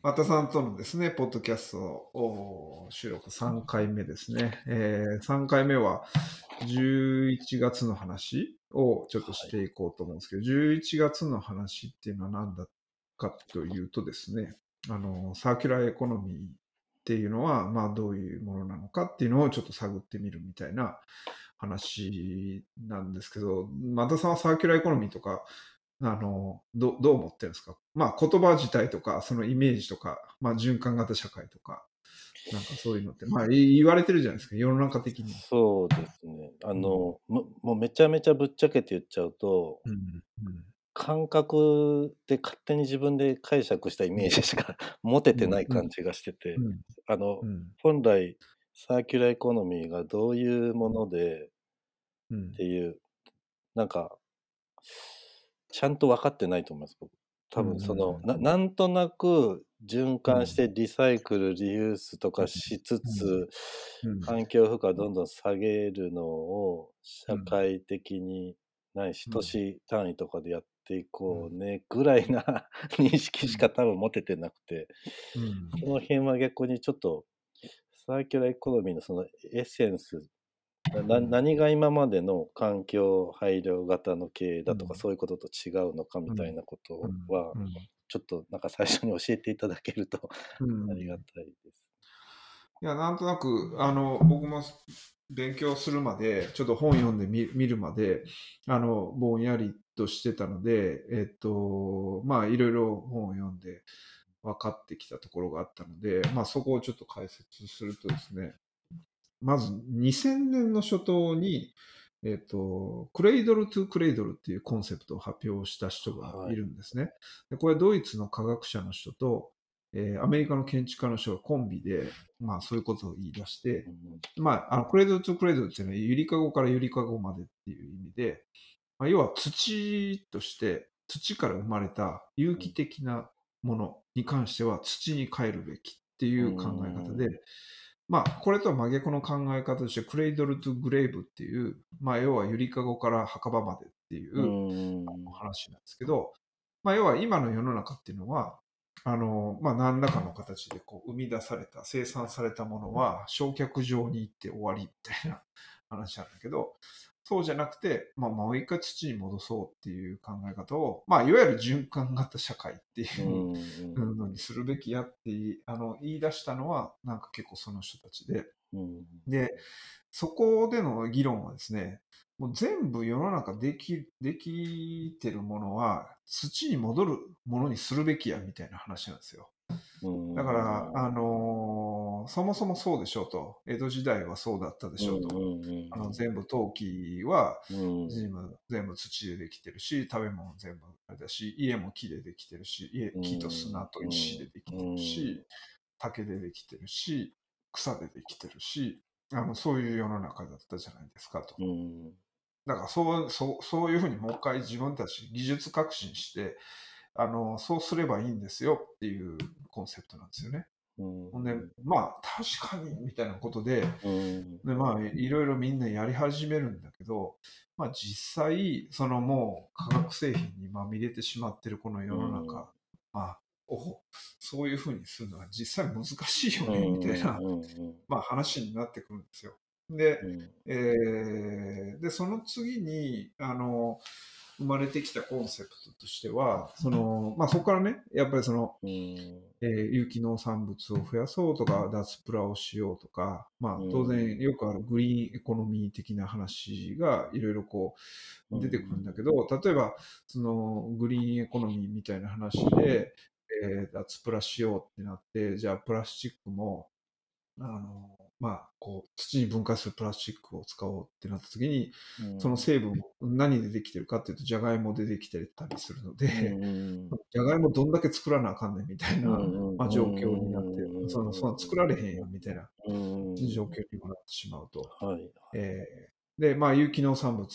またさんとのですね、ポッドキャストを収録3回目ですね。えー、3回目は11月の話をちょっとしていこうと思うんですけど、11月の話っていうのは何だかというとですね、あの、サーキュラーエコノミーっていうのは、まあどういうものなのかっていうのをちょっと探ってみるみたいな話なんですけど、またさんはサーキュラーエコノミーとかあの、どどう思ってるんですか？まあ言葉自体とか、そのイメージとか、まあ循環型社会とか、なんかそういうのって、まあ言われてるじゃないですか、世の中的に。そうですね。あの、ももうめちゃめちゃぶっちゃけて言っちゃうと、うんうん感覚で勝手に自分で解釈したイメージしか 持ててない感じがしてて、うん。あのう、ん。本来サーキュラーエコノミーがどういうものでうん。っていう、なんか、ちゃんと分かってないと思います、僕。多分その、うんななんとなく循環してリサイクル、リユースとかしつつ、うん。環境負荷をどんどん下げるのを社会的にないし、うん。都市単位とかでやっていこうねぐらいな 認識しか多分持ててなくて、うん。その辺は逆にちょっとサーキュラーエコノミーのそのエッセンスな何が今までの環境配慮型の経営だとか、うん。そういうことと違うのかみたいなことは、うん。ちょっとなんか最初に 教えていただけるとうん。ありがたいです。いや、なんとなく、あの、僕も勉強するまで、ちょっと本読んでみ見るまで、あの、ぼんやりとしてたので、えっと、まあ、いろいろ本を読んで分かってきたところがあったので、まあ、そこをちょっと解説するとですね、まず2000年の初頭に、えっと、クレイドル・トゥ・クレイドルっていうコンセプトを発表した人がい。るんですね。でこれはドイツの科学者の人と、えーアメリカの建築家の人がコンビで、まあそういうことを言い出して、まあ、あのクレードル・トゥ・クレードルっていうのはゆりかごからゆりかごまでっていう意味で、まあ、要は土として土から生まれた有機的なものに関しては土に帰るべきっていう考え方で、まあこれとは真逆の考え方としてクレイドル・トゥ・グレイブっていう、まあ要はゆりかごから墓場までっていう、うん。話なんですけど、まあ、要は今の世の中っていうのは、あの、まあ、何らかの形でこう生み出された、生産されたものは焼却場に行って終わりみたいな話なんだけど、そうじゃなくて、まあ、もう一回土に戻そうっていう考え方を、まあ、いわゆる循環型社会っていううんのにするべきやって言いあの言い出したのは、なんか結構その人たちで、うん。で、そこでの議論はですね、もう全部世の中できできてるものは土に戻るものにするべきやみたいな話なんですよ。うんだから、あのーそもそもそうでしょうと、江戸時代はそうだったでしょうと、あの全部陶器はうん。全部全部土でできてるし、食べ物全部あれだし、家も木でできてるし、家うん。木と砂と石でできてるし、竹でできてるし、草でできてるし、あのそういう世の中だったじゃないですかと。うん。だからそうそうそういうふうにもう一回自分たち技術革新してあのそうすればいいんですよっていうコンセプトなんですよね。うん。でまあ確かにみたいなことでうん。でまあいろいろみんなやり始めるんだけど、まあ、実際そのもう化学製品にまみれてしまってるこの世の中、うん。まあおそういうふうにするのは実際難しいよねみたいな、まあ、話になってくるんですよ。で、うん。えーでその次にあの生まれてきたコンセプトとしてはその、まあ、そこからねやっぱりその、うん。えー有機農産物を増やそうとか脱プラをしようとか、まあうん、当然よくあるグリーンエコノミー的な話がいろいろこうんう出てくるんだけど、例えばそのグリーンエコノミーみたいな話で、えー脱プラしようってなってじゃあプラスチックもあのまあ、こう土に分解するプラスチックを使おうってなった時に、うん。その成分何でできてるかっていうとじゃがいもでできてたりするので、うんじゃがいもどんだけ作らなあかんねんみたいな、うんまあ、状況になってうんそのその作られへんよみたいなうん状況にもなってしまうと。はいえーで、まあ、有機農産物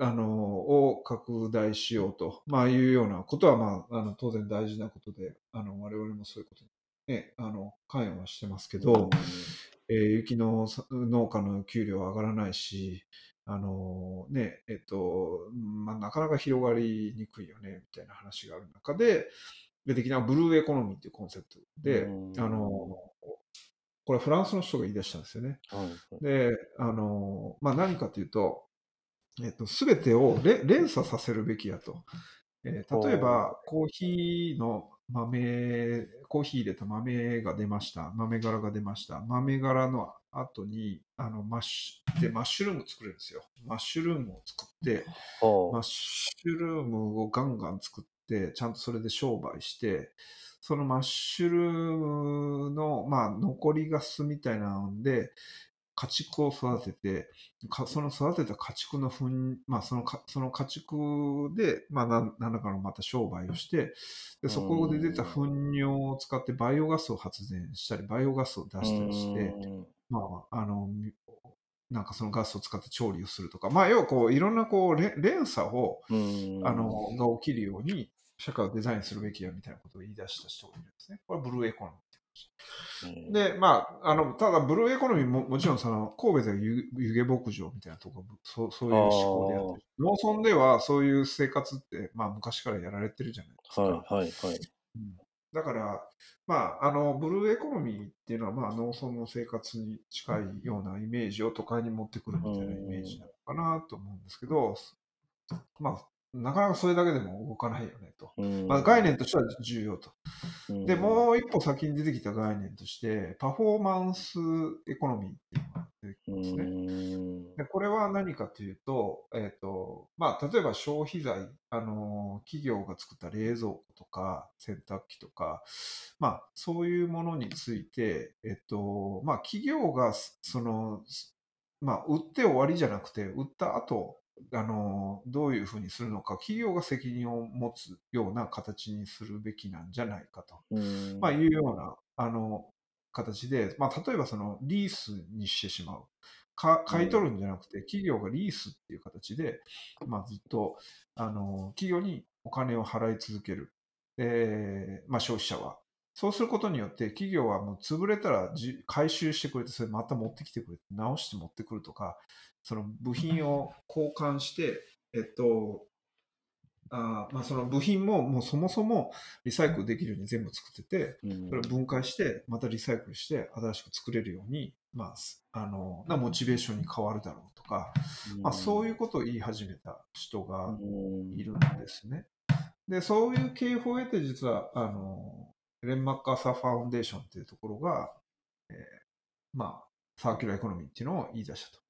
あのを拡大しようと、まあ、いうようなことは、まあ、あの当然大事なことで、あの我々もそういうことに、ね、あの関与はしてますけど、えー有機農農家の給料は上がらないし、あのね、えっと、まあ、なかなか広がりにくいよね、みたいな話がある中で、出てきたブルーエコノミーっていうコンセプトで、うんあの、これフランスの人が言い出したんですよね。はいはい。で、あの、まあ、何かというと、えっと、すべてをれ連鎖させるべきやと。えー例えば、コーヒーの豆、コーヒー入れた豆が出ました。豆柄が出ました。豆柄の後に、あの、マッシュ、で、マッシュルーム作れるんですよ。マッシュルームを作って、マッはシュルームをガンガン作って、ちゃんとそれで商売して、そのマッシュルームの、まあ、残りガスみたいなので、家畜を育てて、かその育てた家畜の糞、まあ、そのかその家畜で、まあ、なん何らかのまた商売をして、でそこで出た糞尿を使ってバイオガスを発電したり、バイオガスを出あ。したりして、うんまあ、あの、みなんかそのガスを使って調理をするとか、まあ、要はこう、いろんなこう、れ連鎖を、うん。あの、が起きるように、社会をデザインするべきやみたいなことを言い出した人がいるんですね。これはブルーエコノミで、まあ、あの、ただ、ブルーエコノミーも、もちろん、その、神戸では湯湯気牧場みたいなとこそう、そういう思考でやってる。農村では、そういう生活って、まあ、昔からやられてるじゃないですか。はいはいはい。うんだから、まあ、あの、ブルーエコノミーっていうのは、まあ、農村の生活に近いようなイメージを都会に持ってくるみたいなイメージなのかなと思うんですけど、まあ、なかなかそれだけでも動かないよねと。うんまあ、概念としては重要と。うんで、もう一歩先に出てきた概念として、パフォーマンスエコノミーっていうのが出てきうますね。んでこれは何かというと、えっ、と、まあ、例えば消費財、あの、企業が作った冷蔵庫とか、洗濯機とか、まあ、そういうものについて、えっ、と、まあ、企業が、その、まあ、売って終わりじゃなくて、売った後、あの、どういうふうにするのか、企業が責任を持つような形にするべきなんじゃないかと。うんまあ、いうような、あの、形で、まあ、例えばそのリースにしてしまう。か買い取るんじゃなくて、企業がリースっていう形で、まあ、ずっと、あの、企業にお金を払い続ける。えーまあ、消費者は。そうすることによって、企業はもう潰れたらじ回収してくれて、それまた持ってきてくれて、直して持ってくるとか、その部品を交換して、えっと、あーまあ、その部品ももうそもそもリサイクルできるように全部作ってて、うんそれを分解して、またリサイクルして、新しく作れるように、まあ、すあの、なモチベーションに変わるだろうとか、まあ、そういうことを言い始めた人がうんいるんですね。で、そういう経緯を得て、実は、あの、レン・マッカーサー・ファウンデーションっていうところが、えーまあ、サーキュラーエコノミーっていうのを言い出したと。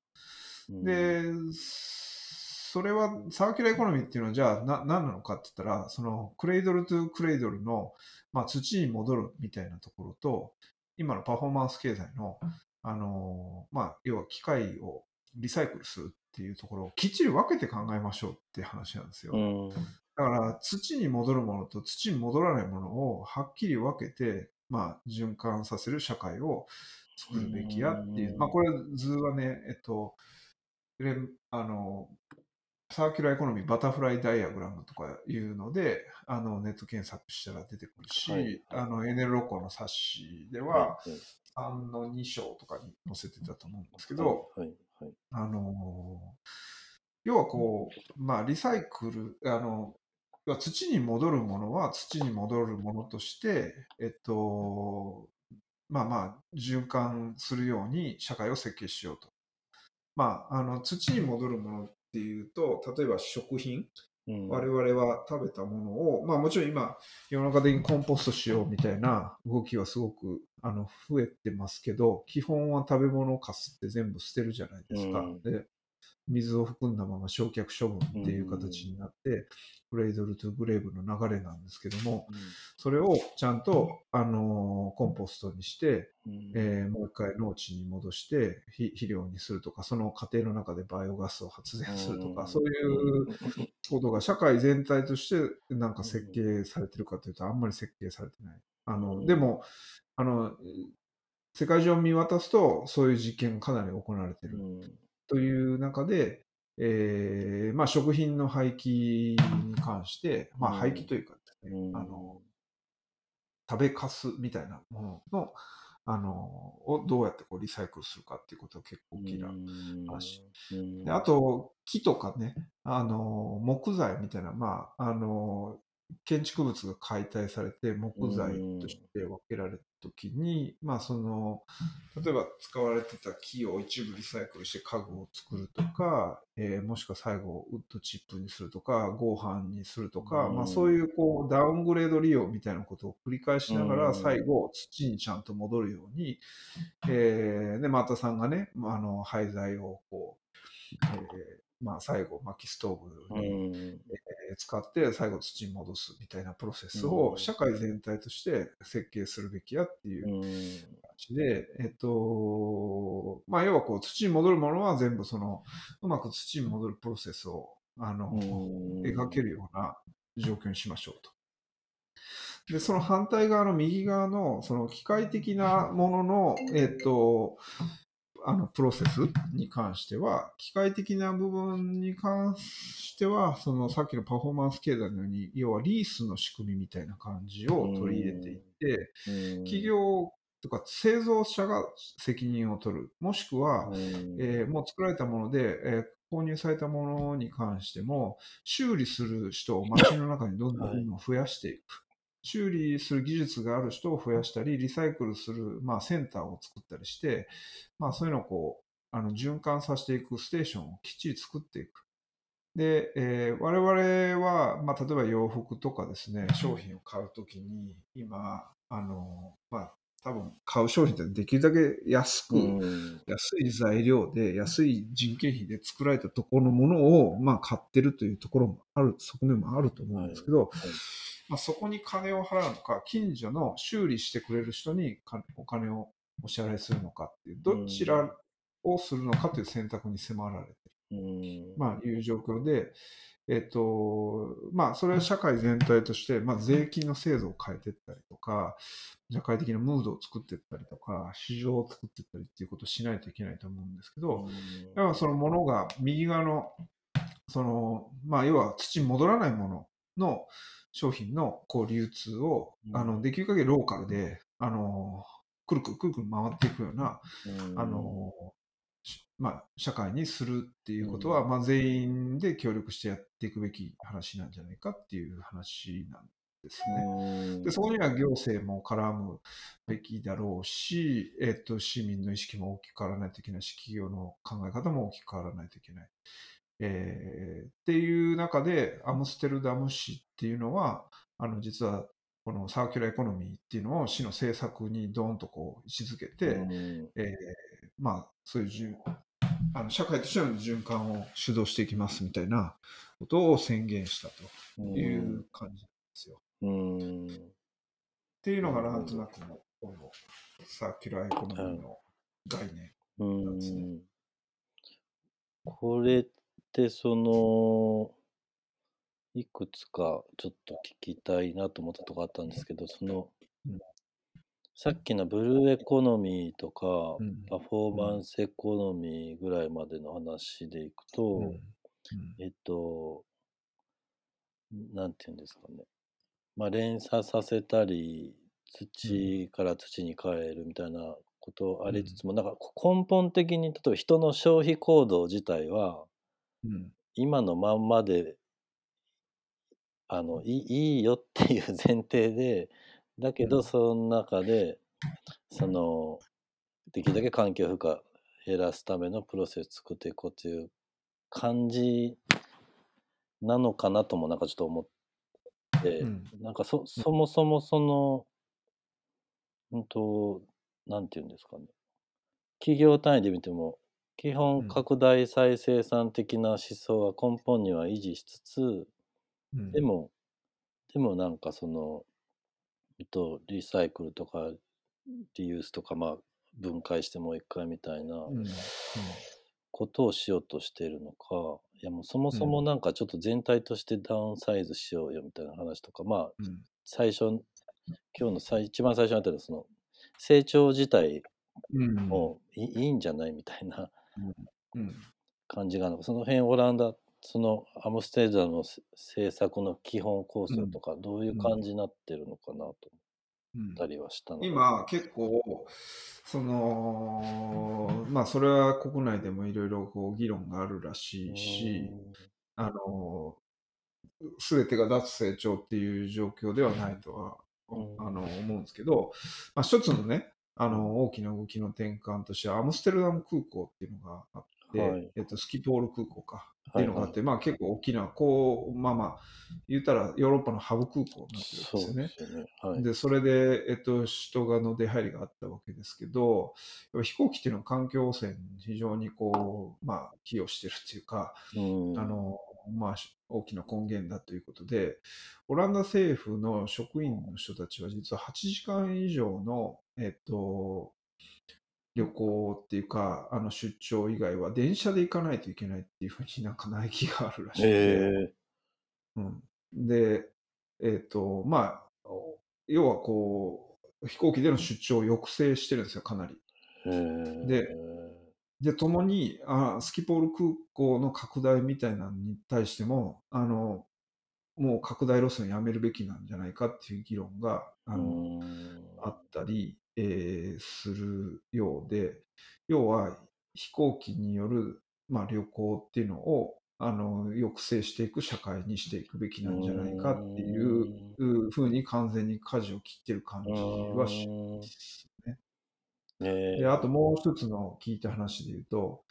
うん。で、それは、サーキュラーエコノミーっていうのは、じゃあ、な、何なのかって言ったら、その、 Cradle to Cradle の、まあ、土に戻るみたいなところと、今のパフォーマンス経済の、あの、まあ、要は機械をリサイクルするっていうところをきっちり分けて考えましょうっていう話なんですよ。うん。だから、土に戻るものと土に戻らないものをはっきり分けて、まあ、循環させる社会を作るべきやっていう。う、ん。まあ、これ図はね、えっと、レンあの、サーキュラーエコノミーバタフライダイアグラムとかいうので、あの、ネット検索したら出てくるし、はいあの、エネルロコの冊子ではいは、3の2章とかに載せてたと思うんですけど、はいはい。あの要はこう、まあ、リサイクル、あの、要は土に戻るものは土に戻るものとして、えっと、まあまあ、循環するように社会を設計しようと。まあ、あの、土に戻るものっていうと、例えば食品、うん我々は食べたものを、まあもちろん今、世の中的にコンポストしようみたいな動きはすごくあの増えてますけど、基本は食べ物かすって全部捨てるじゃないですか。うんで水を含んだまま焼却処分っていう形になって、クレイドルトゥグレーブの流れなんですけども、それをちゃんと、あのコンポストにして、もう一回農地に戻して肥肥料にするとか、その過程の中でバイオガスを発電するとか、うん。そういうことが社会全体としてなんか設計されてるかというと、あんまり設計されてない。でも、あの、世界中を見渡すと、そういう実験がかなり行われている。うんという中で、えーまあ、食品の廃棄に関して、まあ、うん廃棄というかね、うんあの、食べかすみたいなものの、あの、をどうやってこうリサイクルするかっていうことが結構大きな話。うん。であと、木とかね、あの、木材みたいな、まあ、あの、建築物が解体されて木材として分けられた時に、まあその例えば使われてた木を一部リサイクルして家具を作るとか、えー、もしくは最後ウッドチップにするとか合板にするとか、まあ、そういうこうダウングレード利用みたいなことを繰り返しながら最後土にちゃんと戻るように、えー、で又さんがねあの廃材をこう、えーまあ、最後薪ストーブに、えー、使って最後土に戻すみたいなプロセスを社会全体として設計するべきやっていう感じで、えっとまあ、要はこう土に戻るものは全部そのうまく土に戻るプロセスをあの描けるような状況にしましょうと。で、その反対側の右側の、その機械的なものの、えっ、と、あのプロセスに関しては、機械的な部分に関しては、そのさっきのパフォーマンス経済のように、要はリースの仕組みみたいな感じを取り入れていって、企業とか製造者が責任を取る、もしくは、えー、もう作られたもので、えー、購入されたものに関しても、修理する人を街の中にどんどん増やしていく。修理する技術がある人を増やしたり、リサイクルする、まあ、センターを作ったりして、まあ、そういうのをこう、あの循環させていくステーションをきっちり作っていく。で、えー、我々は、まあ、例えば洋服とかですね、商品を買うときに、今、あの、まあ、多分買う商品ってできるだけ安く、安い材料で、安い人件費で作られたところのものを、まあ、買ってるというところもある、側面もあると思うんですけど、はい。はいまあ、そこに金を払うのか、近所の修理してくれる人にお金をお支払いするのかっていう、どちらをするのかという選択に迫られてる、まあ、いう状況で、えっと、まあ、それは社会全体として、まあ、税金の制度を変えていったりとか、社会的なムードを作っていったりとか、市場を作っていったりっていうことをしないといけないと思うんですけど、だからそのものが右側の、その、まあ、要は土に戻らないものの商品のこう流通を、うん、あのできる限りローカルで、あのくるくるくるくる回っていくような、うん、あのまあ、社会にするっていうことは、うん、まあ、全員で協力してやっていくべき話なんじゃないかっていう話なんですね。でそこには行政も絡むべきだろうし、えっと、市民の意識も大きく変わらないといけないし、企業の考え方も大きく変わらないといけない。えー、っていう中で、アムステルダム市っていうのは、あの実はこのサーキュラーエコノミーっていうのを市の政策にドーンとこう位置づけて、うん、えー、まあ、そういうあの社会としての循環を主導していきますみたいなことを宣言したという感じなんですよ。うん、っていうのがなんとなくのこのサーキュラーエコノミーの概念なんですね。これで、その、いくつかちょっと聞きたいなと思ったとこあったんですけど、その、さっきのブルーエコノミーとか、パフォーマンスエコノミーぐらいまでの話でいくと、えっと、なんていうんですかね。まあ、連鎖させたり、土から土に変えるみたいなことありつつも、なんか根本的に例えば人の消費行動自体はうん、今のまんまであのいいいよっていう前提でだけどその中でそのできるだけ環境負荷減らすためのプロセス作っていこうっていう感じなのかなともなんかちょっと思って、うん、なんかそそもそもそのうんとなんて言うんですかね。企業単位で見ても基本拡大再生産的な思想は根本には維持しつつ、うん、でもでもなんかその、えっと、リサイクルとかリユースとかまあ分解してもう一回みたいなことをしようとしてるのかいやもうそもそもなんかちょっと全体としてダウンサイズしようよみたいな話とかまあ最初今日の最一番最初にあったのはその成長自体もいいいんじゃないみたいな感じがあるの。か、その辺オランダそのアムステルダムの政策の基本構想とかどういう感じになってるのかなと思ったりはしたの、うん、今結構そのまあそれは国内でもいろいろ議論があるらしいし、あの全てが脱成長っていう状況ではないとは、うん。あの思うんですけど、まあ、一つのねあの大きな動きの転換としてはアムステルダム空港っていうのがあって、はいえっと、スキポール空港かってはいいうのがあって、まあ、結構大きなこうまあまあ言ったらヨーロッパのハブ空港になってるんですよねで。すよね。はい。で、それで、えっと、人がの出入りがあったわけですけど、飛行機っていうのは環境汚染に非常にこう、まあ、寄与してるっていうか、うんあの、まあ、大きな根源だということで、オランダ政府の職員の人たちは実は8時間以上の、えっと、旅行っていうか、あの出張以外は電車で行かないといけないっていうふうになんか内規があるらしくて、えうん、で、えっ、と、まあ、お要はこう、飛行機での出張を抑制してるんですよ、かなり。でで、ともにあ、スキポール空港の拡大みたいなのに対しても、あの、もう拡大路線やめるべきなんじゃないかっていう議論が、あうの、ん。あったり、えーするようで、要は飛行機による、まあ、旅行っていうのをあの抑制していく社会にしていくべきなんじゃないかっていうふうに完全に舵を切ってる感じはしますね。え。であともう一つの聞いた話で言うと、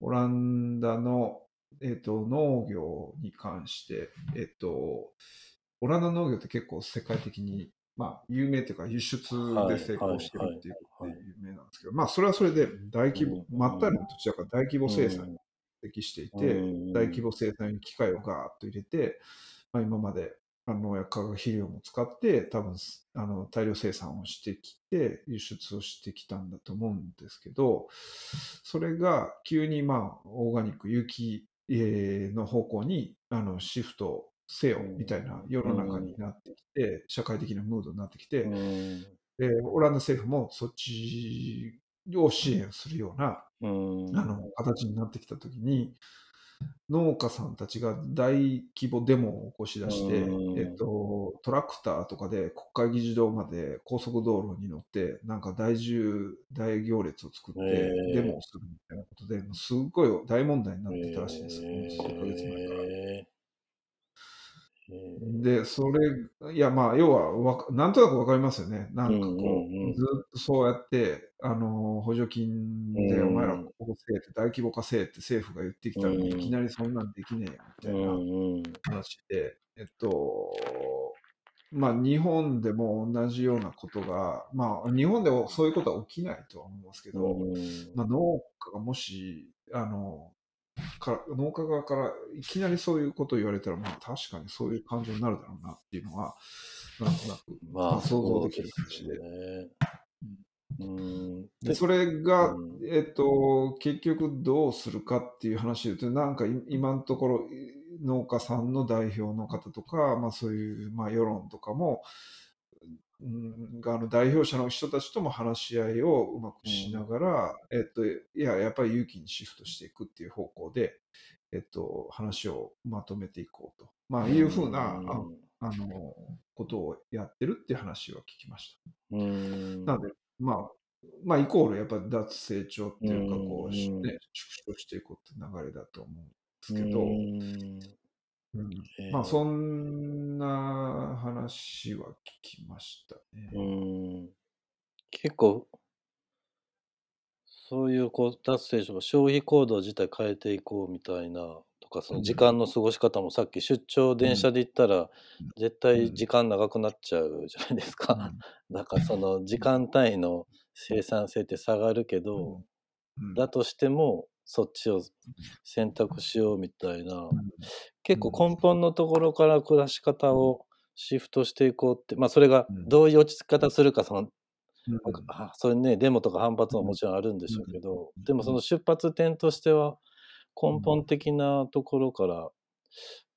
オランダの、えっと農業に関して、えっと、オランダ農業って結構世界的に、まあ、有名というか輸出で成功してるっていうことで有名なんですけど、まあそれはそれで大規模、うん。真っ平らの土地だから大規模生産に適していて、うん。大規模生産に機械をガーッと入れて、まあ、今まで農薬化学肥料も使って多分あの大量生産をしてきて輸出をしてきたんだと思うんですけどそれが急にまあオーガニック有機えーの方向にあのシフトせよみたいな世の中になってきて社会的なムードになってきてうん。でオランダ政府もそっちを支援するようなうん。あの形になってきたときに、農家さんたちが大規模デモを起こし出して、うん。えっと、トラクターとかで国会議事堂まで高速道路に乗って、なんか大重大行列を作ってデモをするみたいなことで、もうすっごい大問題になってたらしいですよ、え数ヶ月前から。えーで、それ、いや、まあ、要はわか、なんとなくわかりますよね。なんかこう、うんうんうんずっとそうやって、あの、補助金で、うんお前らここせえって、大規模化せえって政府が言ってきたのに、うんいきなりそんなんできねえよ、みたういな話で、えっと、まあ、日本でも同じようなことが、まあ、日本でもそういうことは起きないとは思いますけど、うんまあ、農家がもし、あの、から農家側からいきなりそういうことを言われたら、まあ確かにそういう感情になるだろうなっていうのは、なんとなく、まあ、想像できる話で。うん。でそれが、うんえっと、結局どうするかっていう話で言うと、なんかい今のところ農家さんの代表の方とか、まあそういう、まあ世論とかも、うん、あの代表者の人たちとも話し合いをうまくしながら、えっと、いや、やっぱり勇気にシフトしていくっていう方向で、えっと、話をまとめていこうと、まあ、いうふうな、ああの、ことをやってるっていう話は聞きました。うん。なので、まあ、まあ、イコールやっぱり脱成長っていうか、こう、うんね、縮小していこうって流れだと思うんですけど、うん。うんえー。まあ、そんな話は聞きましたね。うん。結構、そういうこう脱成長消費行動自体変えていこうみたいなとかその時間の過ごし方もさっき出張電車で行ったら絶対時間長くなっちゃうじゃないですか。だからその時間単位の生産性って下がるけど、うん。だとしてもそっちを選択しようみたいな。結構根本のところから暮らし方をシフトしていこうって。まあそれがどういう落ち着き方するかそのうん。あそういうねデモとか反発ももちろんあるんでしょうけど、うん。でもその出発点としては根本的なところから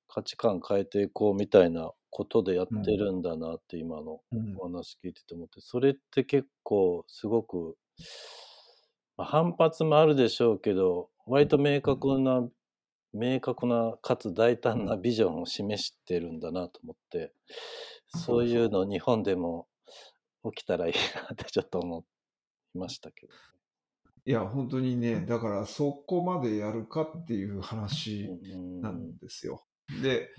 価値観変えていこうみたいなことでやってるんだなって今のうん。お話聞いてて思って。それって結構すごく、まあ、反発もあるでしょうけど割と明確な明確なかつ大胆なビジョンを示してるんだなと思ってそういうの日本でも起きたらいいなってちょっと思いましたけど。いや、本当にね、だからそこまでやるかっていう話うんなんですよ。で、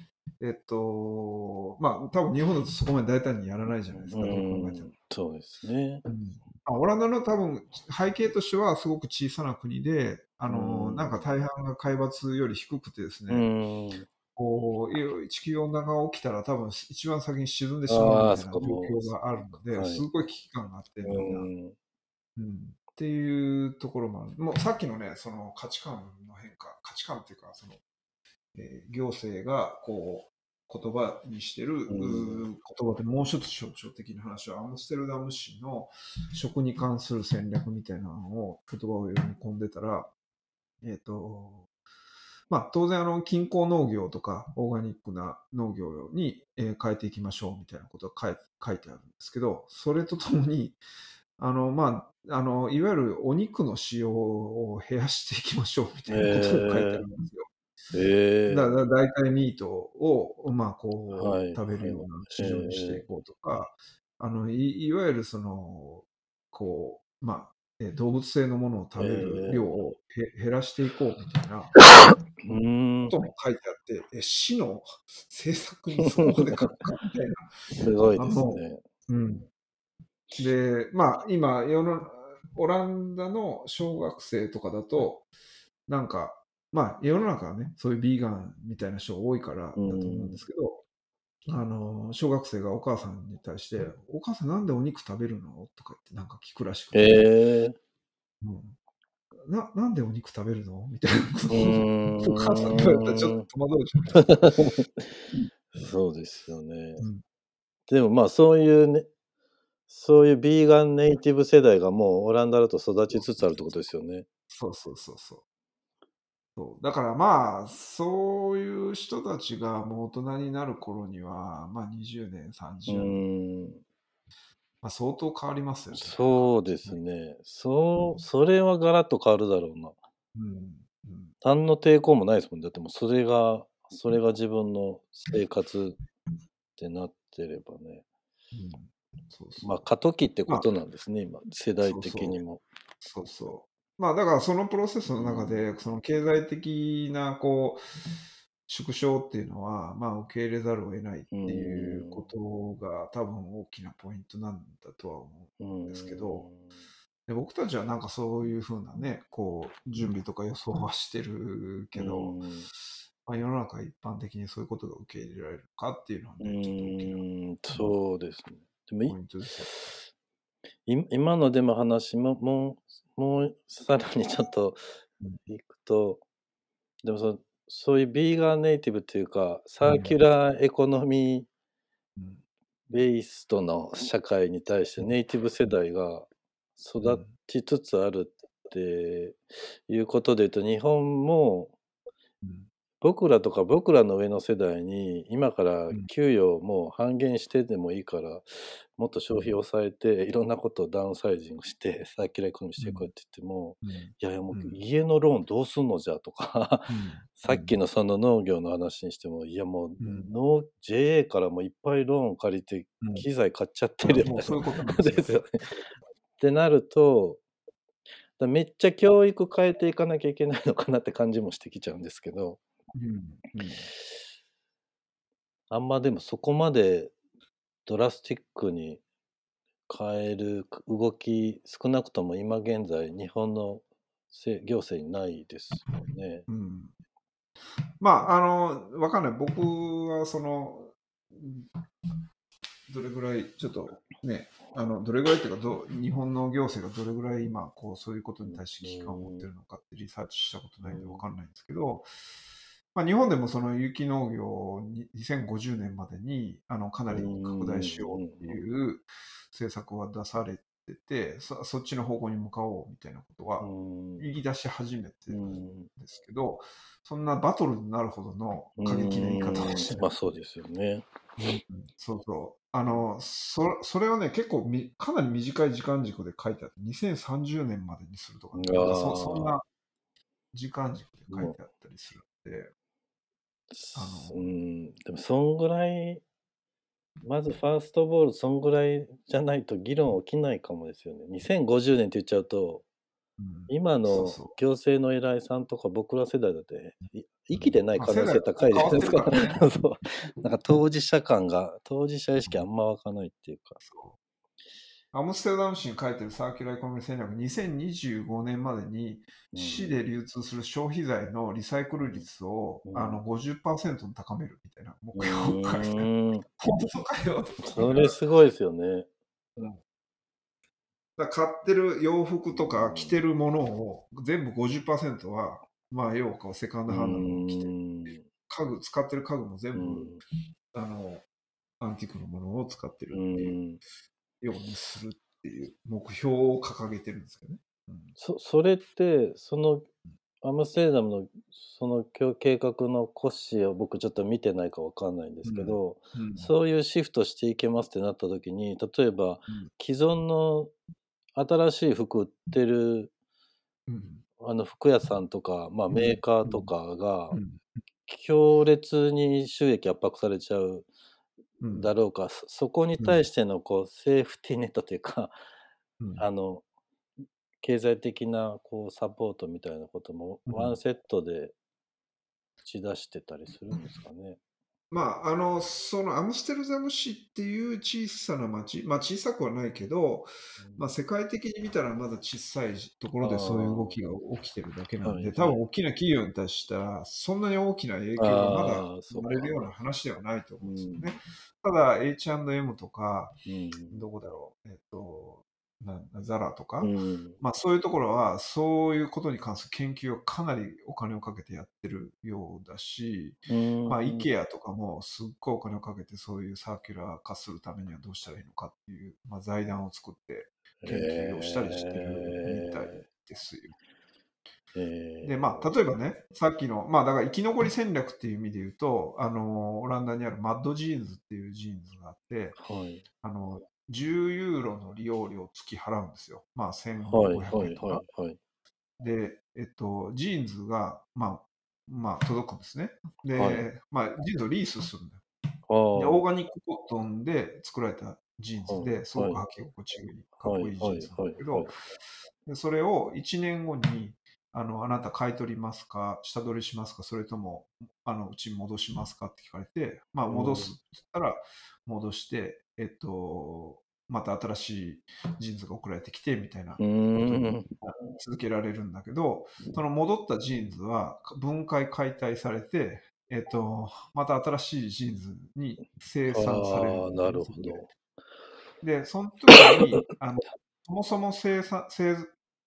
えっと、まあ、多分日本だとそこまで大胆にやらないじゃないですか、どう考えても。そうですね。うんまあ、オランダの多分背景としてはすごく小さな国で、あの、うんなんか大半が海抜より低くてですうね、ん。こう、地球温暖化が起きたら多分一番先に沈んでしまうみたいな状況があるので、はいすごい危機感があって、みんな。うん。うんっていうところもある。もうさっきのね、その価値観の変化、価値観っていうか、その、えー行政がこう、言葉にしてる、んうー言葉でもう一つ象徴的な話は、アムステルダム市の食に関する戦略みたいなのを言葉を読み込んでたら、えっ、と、まあ、当然あの近郊農業とかオーガニックな農業に、えー変えていきましょうみたいなことが書い書いてあるんですけど、それとともに、あの、まあ、あの、いわゆるお肉の使用を減らしていきましょうみたいなことも書いてあるんですよ。ええだから大体ミートを、まあ、こう、はい食べるような市場にしていこうとか、あのい、いわゆるその、こう、まあ、え動物性のものを食べる量をへ減らしていこうみたいなうんこ。とも書いてあって、え市の政策にそこまで書くかみたいな。すごいですね。うん、で、まあ、今世の、オランダの小学生とかだと、なんか、まあ、世の中はね、そういうビーガンみたいな人多いからだと思うんですけど、あの、小学生がお母さんに対して、お母さんなんでお肉食べるの？とか言ってなんか聞くらしくて、ええ。うんななんでお肉食べるの？みたいなことをうーん。お母さんに言われたらちょっと戸惑うじゃないですか。そうですよね。うん。でもまあそういうね、そういうビーガンネイティブ世代がもうオランダだと育ちつつあるってことですよね。そうそうそうそう。そうだからまあ、そういう人たちがもう大人になる頃には、まあ20年、う30年、ーん。まあ、相当変わりますよね。そうですね。そう、それはガラッと変わるだろうな。うん。うん何の抵抗もないですもん。だってもうそれが、それが自分の生活ってなってればね。うんそうそうまあ過渡期ってことなんですね、今、世代的にも。そうそう。まあだからそのプロセスの中で、その経済的なこう縮小っていうのは、まあ受け入れざるを得ないっていうことが多分大きなポイントなんだとは思う。うんですけどで僕たちはなんかそういうふうなね、こう準備とか予想はしてるけど、うんまあ、世の中一般的にそういうことが受け入れられるかっていうのはうね、ちょっと大きなそうですね。でもいポイントですい今のでも話ももうもうさらにちょっといくと、でもそそういうビーガンネイティブっていうかサーキュラーエコノミーよ。うん。ベースとの社会に対してネイティブ世代が育ちつつあるっていうことで言うと日本もうん僕らとか僕らの上の世代に今からうん。給与も半減してでもいいからもっと消費を抑えていろんなことをダウンサイジングしてサーキュラーエコノミーしていこうって言っても、うん。いやいやもううん。家のローンどうすんのじゃとかうん。さっきのその農業の話にしてもいやもううん。農 JA からもいっぱいローン借りてうん。機材買っちゃってるもうそういうことなんでですすよ。よね。ってなるとだめっちゃ教育変えていかなきゃいけないのかなって感じもしてきちゃうんですけどうんうんあんまでもそこまでドラスティックに変える動き少なくとも今現在日本のせ行政にないですよね。うんまあ、あの、わかんない。僕は、その、うんどれぐらい、ちょっとね、あの、どれぐらいっていうか、どう日本の行政がどれぐらい今、こう、そういうことに対して危機感を持ってるのかってリサーチしたことないんでわかんないんですけど、まあ、日本でもその有機農業をに2050年までにあのかなり拡大しようっていう政策は出されてて、そそっちの方向に向かおうみたいなことはうん。言い出し始めてるうんんですけど、そんなバトルになるほどの過激な言い方をして。まあそうですよね。うん。そうそう。あの、そそれをね、結構みかなり短い時間軸で書いてあって、2030年までにするとか、ね、そそんな時間軸で書いてあったりするんで、あのうん、でもそんぐらいまずファーストボールそんぐらいじゃないと議論起きないかもですよね。2050年って言っちゃうとうん今のそうそう行政の偉いさんとか僕ら世代だって、い生きてないまあ可能性高いじゃないですか。世代変わってる そう。なんか当事者感が、当事者意識あんま湧かないっていうか。そうアムステルダム市に書いてるサーキュラーエコノミー戦略、2025年までにうん市で流通する消費財のリサイクル率を、うんあの50%に高めるみたいな目う標を書いてる。本当かよ。それすごいですよね。だから買ってる洋服とか着てるものを全部50%は、まあ、要はセカンうドハンドの着てーん。家具、使ってる家具も全部、うんあの、アンティークのものを使ってるうっていうんようにするっていう目標を掲げてるんですけどね。うん。そそれってそのアムステルダムのその計画の骨子を僕ちょっと見てないかわかんないんですけど、うん。そういうシフトしていけますってなった時に例えばうん。既存の新しい服売ってるうん。あの服屋さんとか、まあ、うん。メーカーとかがうん。強烈に収益圧迫されちゃううんだろうか、そそこに対してのこうセーフティーネットというか、うん。あの経済的なこうサポートみたいなこともうん。ワンセットで打ち出してたりするんですかね。まあ、あの、そのアムステルダム市っていう小さな町、まあ小さくはないけど、まあ世界的に見たらまだ小さいところでそういう動きが起きてるだけなんで、はい。多分大きな企業に対したら、そんなに大きな影響がまだ生まれるような話ではないと思うんですようん。ね。ただ、H&M とか、うん。どこだろう、えっと、なザラとか、うん。まあそういうところは、そういうことに関する研究をかなりお金をかけてやってるようだし、うん。まあ、IKEA とかもすっごいお金をかけてそういうサーキュラー化するためにはどうしたらいいのかっていう、まあ、財団を作って研究をしたりしてるみたいですよ。えー。で、まあ、例えばね、さっきの、まあ、だから生き残り戦略っていう意味で言うと、あの、オランダにあるマッドジーンズっていうジーンズがあって、はい。あの、10ユーロの利用料を月払うんですよ。まあ、はい1500はい円とか。はいはい。で、えっと、ジーンズが、まあ、まあ、届くんですね。で、はいまあ、ジーンズをリースするんだよ。あで、オーガニックコットンで作られたジーンズはいですごく履き心地がいい、かっこいいジーンズなんだけど、でそれを1年後にあの、あなた買い取りますか、下取りしますか、それともあのうちに戻しますかって聞かれて、まあ、戻すって言ったら、戻して、えっと、また新しいジーンズが送られてきてみたいな。続けられるんだけど、その戻ったジーンズは分解解体されて、えっと、また新しいジーンズに生産されるなるほど。で、その時に、あのそもそも生産製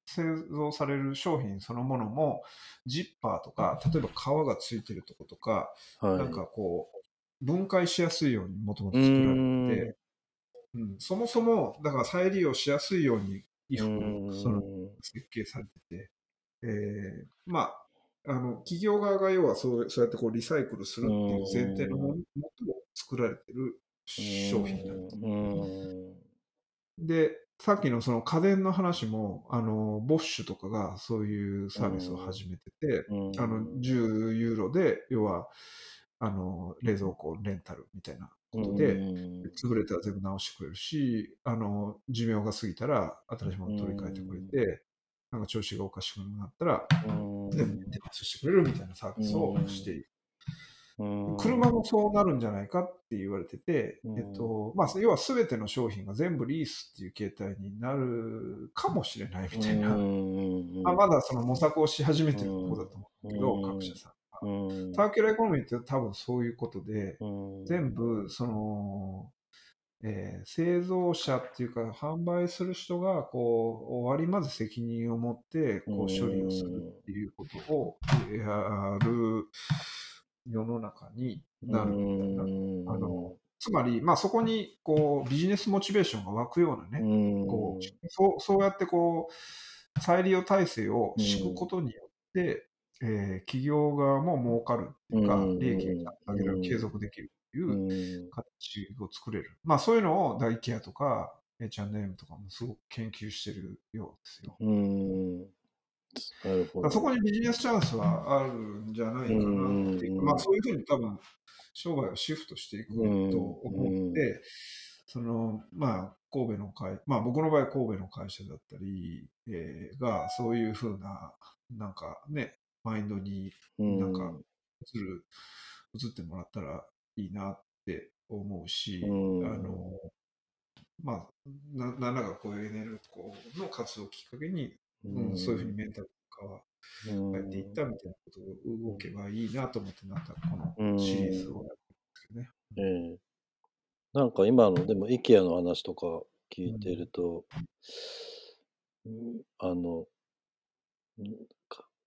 製造される商品そのものも、ジッパーとか、例えば革がついてるとことか、はい。なんかこう、分解しやすいようにもともとう作られてて、うん、そもそも、だから再利用しやすいように衣服そ設計されてて、えーまあ、あの企業側が要はそうそうやってこうリサイクルするっていう前提のものもとも作られてる商品なんです。うーん。で、さっきのその家電の話も、あの、ボッシュとかがそういうサービスを始めてて、うん。あの、10ユーロで、要は、あの、冷蔵庫レンタルみたいなことで、うん潰れたら全部直してくれるし、あの、寿命が過ぎたら新しいものを取り替えてくれて、なんか調子がおかしくなったら、うん全部手発してくれるみたいなサービスをしている。うん車もそうなるんじゃないかって言われてて、うんえっと、まあ、要は全ての商品が全部リースっていう形態になるかもしれないみたいな。うんまあ、まだその模索をし始めてるところだと思うけど、うん各社さん。が。うん。サーキュラーエコノミーって多分そういうことで、うん。全部、その、えー製造者っていうか、販売する人が、こう、終わりまで責任を持って、こう、うん処理をするっていうことをやる世の中になるみたいな。うん。あのつまり、まあ、そこに、こう、ビジネスモチベーションが湧くようなね、うん。こうそうそうやってこう再利用体制を敷くことによって、えー企業側も儲かるっていうか、うん。利益が上げられる、うん。継続できるっていううん。形を作れる。まあそういうのをダイケアとか H&M とかもすごく研究してるようですよ。うん。なるほど。だからそこにビジネスチャンスはあるんじゃないかなっていうまあそういうふうに多分商売をシフトしていくと思って、そのまあ神戸の会、まあ僕の場合神戸の会社だったり、えーが、そういうふうな、なんかね、マインドになんか映る、映ってもらったらいいなって思うし、うん。あの、まあ、な何らかこういうエネルコの活動をきっかけに、うん。そういうふうにメンタルとかはうん。変えていったみたいなことを動けばいいなと思って、なんかこのシリーズをやってるんですけどね。ええ。なんか今の、でも、IKEA の話とか聞いてると、うん。あの、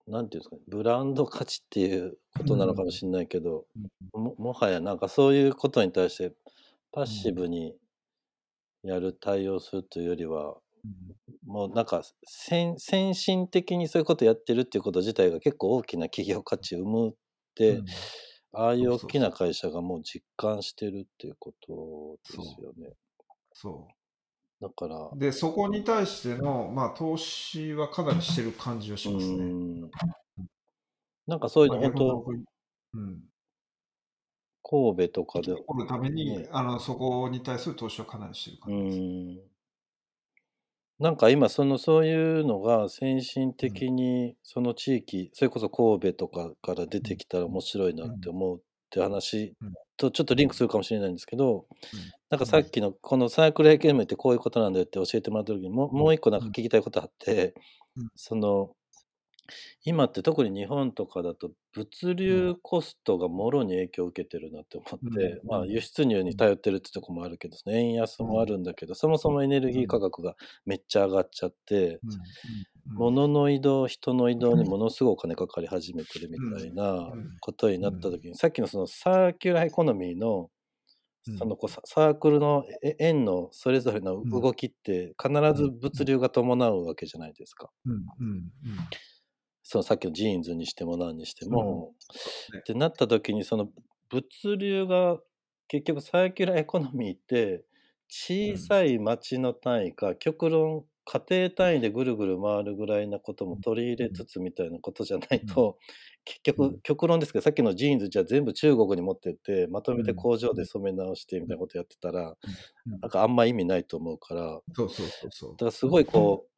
なんていうんですかね、ブランド価値っていうことなのかもしれないけど、ももはやなんかそういうことに対してパッシブにやる対応するというよりは、もうなんか先先進的にそういうことやってるっていうこと自体が結構大きな企業価値を生むって、うん。ああいう大きな会社がもう実感してるっていうことですよね。そだから、う。で、そこに対しての、まあ、投資はかなりしてる感じはしますね。うんなんかそういうのまあ本当、うん。神戸とかで残るために、ねあの、そこに対する投資はかなりしてるう感じです。ん。なんか今そのそういうのが先進的にその地域、それこそ神戸とかから出てきたら面白いなって思うって話うんとちょっとリンクするかもしれないんですけど、うんなんかさっきのこのサークルエケメってこういうことなんだよって教えてもらった時にもうもう一個なんか聞きたいことあって、うん。その今って特に日本とかだと物流コストがもろに影響を受けてるなって思って、うん。まあ輸出入に頼ってるってとこもあるけど、その円安もあるんだけど、そもそもエネルギー価格がめっちゃ上がっちゃって、うん。うん。物の移動人の移動にものすごいお金かかり始めてるみたいなうん。ことになった時に、さっきのそのサーキュラーエコノミーのうん。そのこうササークルのえ円のそれぞれの動きって必ず物流が伴うわけじゃないですか。うん。うん。うん。そのさっきのジーンズにしても何にしても。そうね。ってなった時にその物流が結局サーキュラーエコノミーって小さい町の単位か、極論家庭単位でぐるぐる回るぐらいなことも取り入れつつみたいなことじゃないと、結局、うん。極論ですけどさっきのジーンズじゃあ全部中国に持ってってまとめてうん。工場で染め直してみたいなことやってたら、うん。なんかあんま意味ないと思うからそうそうそうそう。だからすごいこう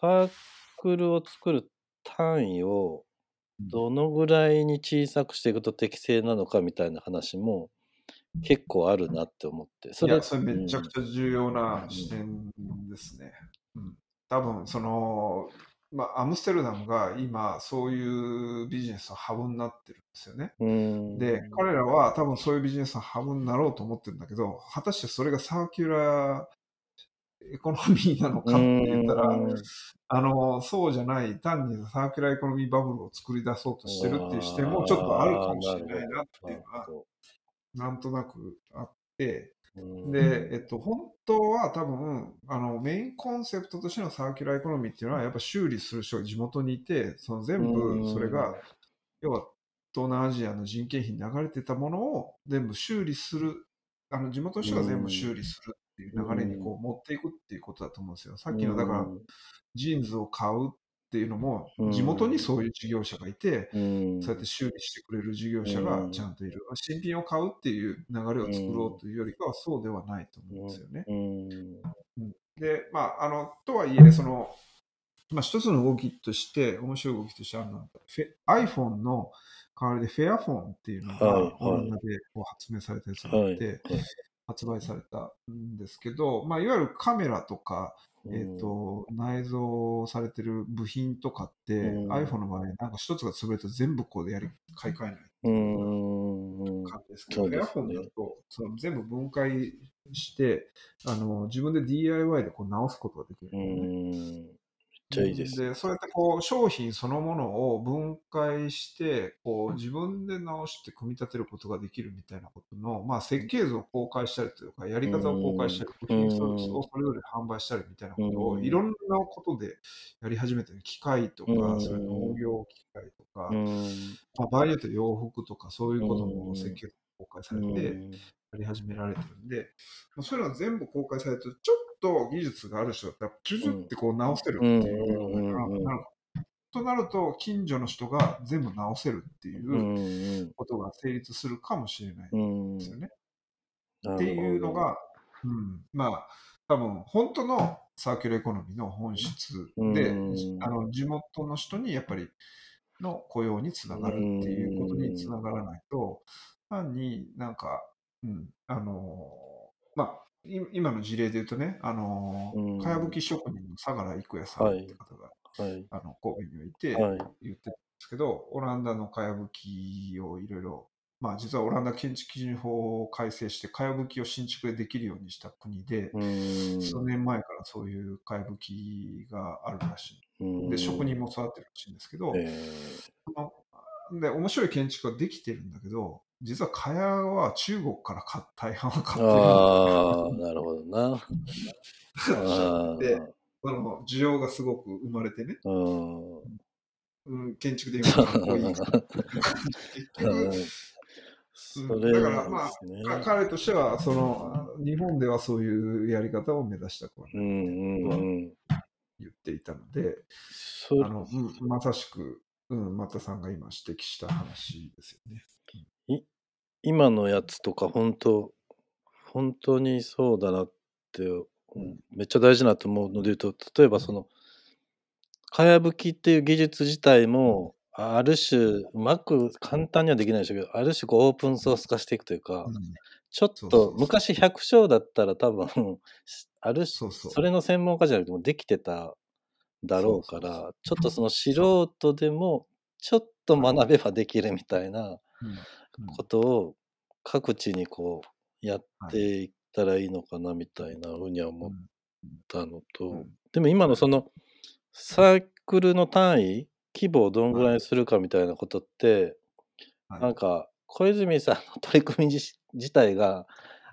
サークルを作る単位をどのぐらいに小さくしていくと適正なのかみたいな話も結構あるなって思ってそれそれめちゃくゃ、ちゃ重要な視点ですね。うん、多分その、まあ、アムステルダムが今そういうビジネスのハブになってるんですよね。うん、で、彼らは多分そういうビジネスのハブになろうと思ってるんだけど、果たしてそれがサーキュラーエコノミーなのかって言ったら、うん。あの、そうじゃない、単にサーキュラーエコノミーバブルを作り出そうとしてるっていう視点もちょっとあるかもしれないなっていうのは、なんとなくあって、うんで、えっと、本当は多分、あの、メインコンセプトとしてのサーキュラーエコノミーっていうのは、やっぱ修理する人が地元にいて、その全部それが、要は東南アジアの人件費に流れてたものを全部修理する、あの地元の人が全部修理するっていう流れにこう持っていくっていうことだと思うんですよ。さっきの、だから、ジーンズを買うっていうのもうん、地元にそういう事業者がいて、うん、そうやって修理してくれる事業者がちゃんといる。新品を買うっていう流れを作ろうというよりかはそうではないと思うんですよね。うん。で、まあ、あの、とはいえ、その、まあ、一つの動きとして、面白い動きとしてあるのは、iPhone の代わりでフェアフォンっていうのが、はいはい。オランダでこう発明されたやつがあって、はい発売されたんですけど、まあ、いわゆるカメラとか、うんえっ、と、内蔵されてる部品とかって、うん。iPhone の場合、なんか一つが潰れると全部こうでやり、買い替えないうん。感じですけど、ね。フェアフォンだとその全部分解してあの、自分で DIY でこう直すことができるうのね、ん。めっちゃいいです。でそうやってこう商品そのものを分解してこう自分で直して組み立てることができるみたいなことの、まあ、設計図を公開したりというかやり方を公開したり部品をそれぞれ販売したりみたいなことをうん。いろんなことでやり始めてる機械とかうん。それ農業機械とか、うん。まあ、場合によっては洋服とかそういうことうん。も設計図公開さうれてん。やり始められてるんで、まあそういうのが全部公開されるとちょっと技術がある人だったらチュチュってこう直せるっていうとなると、近所の人が全部直せるっていううんことが成立するかもしれないうんですよね。っていうのが、うん、まあ、多分本当のサーキュラーエコノミーの本質で、あの地元の人にやっぱりの雇用につながるっていうことにつながらないと、単になんか、うん、あのまあ、今の事例で言うとね、あのかやぶき職人の相良郁也さんって方が、はい、あの神戸にいて言ってたんですけど、はい、オランダのかやぶきをいろいろまあ、実はオランダ建築基準法を改正して、かやぶきを新築でできるようにした国で、数年前からそういうかやぶきがあるらしい。で、職人も育ってるらしいんですけど、で面白い建築ができてるんだけど、実はかやは中国から大半は買ってるああ、なるほどな。で、この需要がすごく生まれてね。うん、建築で言うとかっこいい。だからまあ、彼としては、その、日本ではそういうやり方を目指したくはない言っていたので、あの、うん、まさしく、うん、又さんが今指摘した話ですよね。い今のやつとか、本当本当にそうだなって、めっちゃ大事なと思うので言うと、例えばその、かやぶきっていう技術自体も、ある種、うまく簡単にはできないでしょうけど、ある種こうオープンソース化していくというか、うん、ちょっと昔百姓だったら多分、ある種それの専門家じゃなくてもできてただろうから、ちょっとその素人でもちょっと学べばできるみたいなことを各地にこうやっていったらいいのかなみたいなふうには思ったのと、でも今のそのサークルの単位規模をどんぐらいするかみたいなことって、はい、なんか小泉さんの取り組み自体が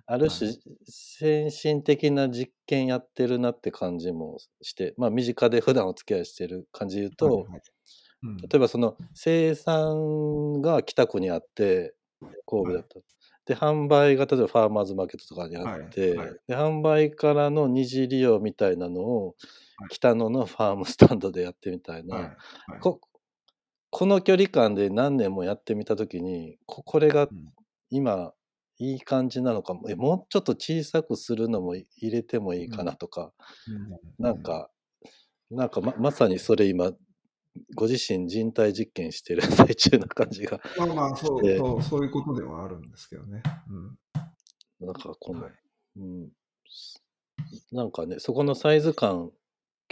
ある種先進的な実験やってるなって感じもしてまあ身近で普段お付き合いしてる感じで言うと、はいはいうん、例えばその生産が北区にあって神戸だった。で販売が例えばファーマーズマーケットとかにあって、はいはい、で販売からの二次利用みたいなのを北野のファームスタンドでやってみたいな、はいはい、ここの距離感で何年もやってみた時にここれが今いい感じなのかも。えもうちょっと小さくするのも入れてもいいかなとか、うん、なんかなんかままさにそれ今ご自身人体実験してる最中な感じがまあまあそうそうそういうことではあるんですけどね。うん、なんかこの、はい、うん、なんかねそこのサイズ感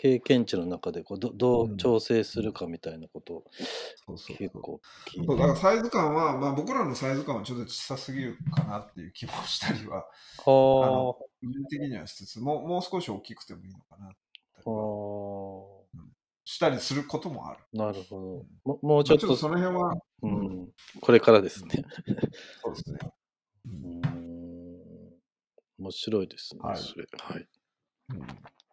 経験値の中でこうどどう調整するかみたいなことを結構聞いて、だからサイズ感は、まあ、僕らのサイズ感はちょっと小さすぎるかなっていう気もしたりは、個人的にはしつつもう、もう少し大きくてもいいのかなったりしたりすることもある。なるほど。うん、ももうちょっと、その辺は、うん、これからですね。そうですね。うん、面白いですね、はい、それ。はい。うん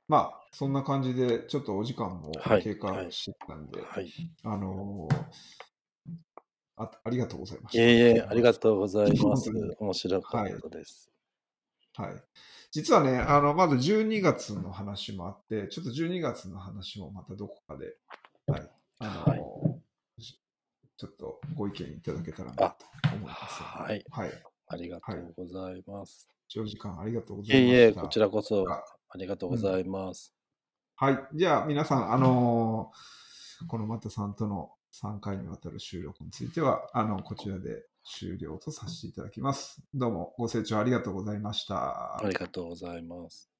まあ、そんな感じで、ちょっとお時間も経過してたんで、はい、あのー、あありがとうございました。いえいえ、ありがとうございます。面白かったです。はい。はい、実はね、あの、まず12月の話もあって、ちょっと12月の話もまたどこかで、はい。あのーはい、ちょっとご意見いただけたらなと思います。はい。はい。ありがとうございます。長時間ありがとうございます。いえいえ、こちらこそありがとうございます。うん、はい。じゃあ、皆さん、あのー、このマタさんとの3回にわたる収録については、あの、こちらで終了とさせていただきます。どうもご清聴ありがとうございました。ありがとうございます。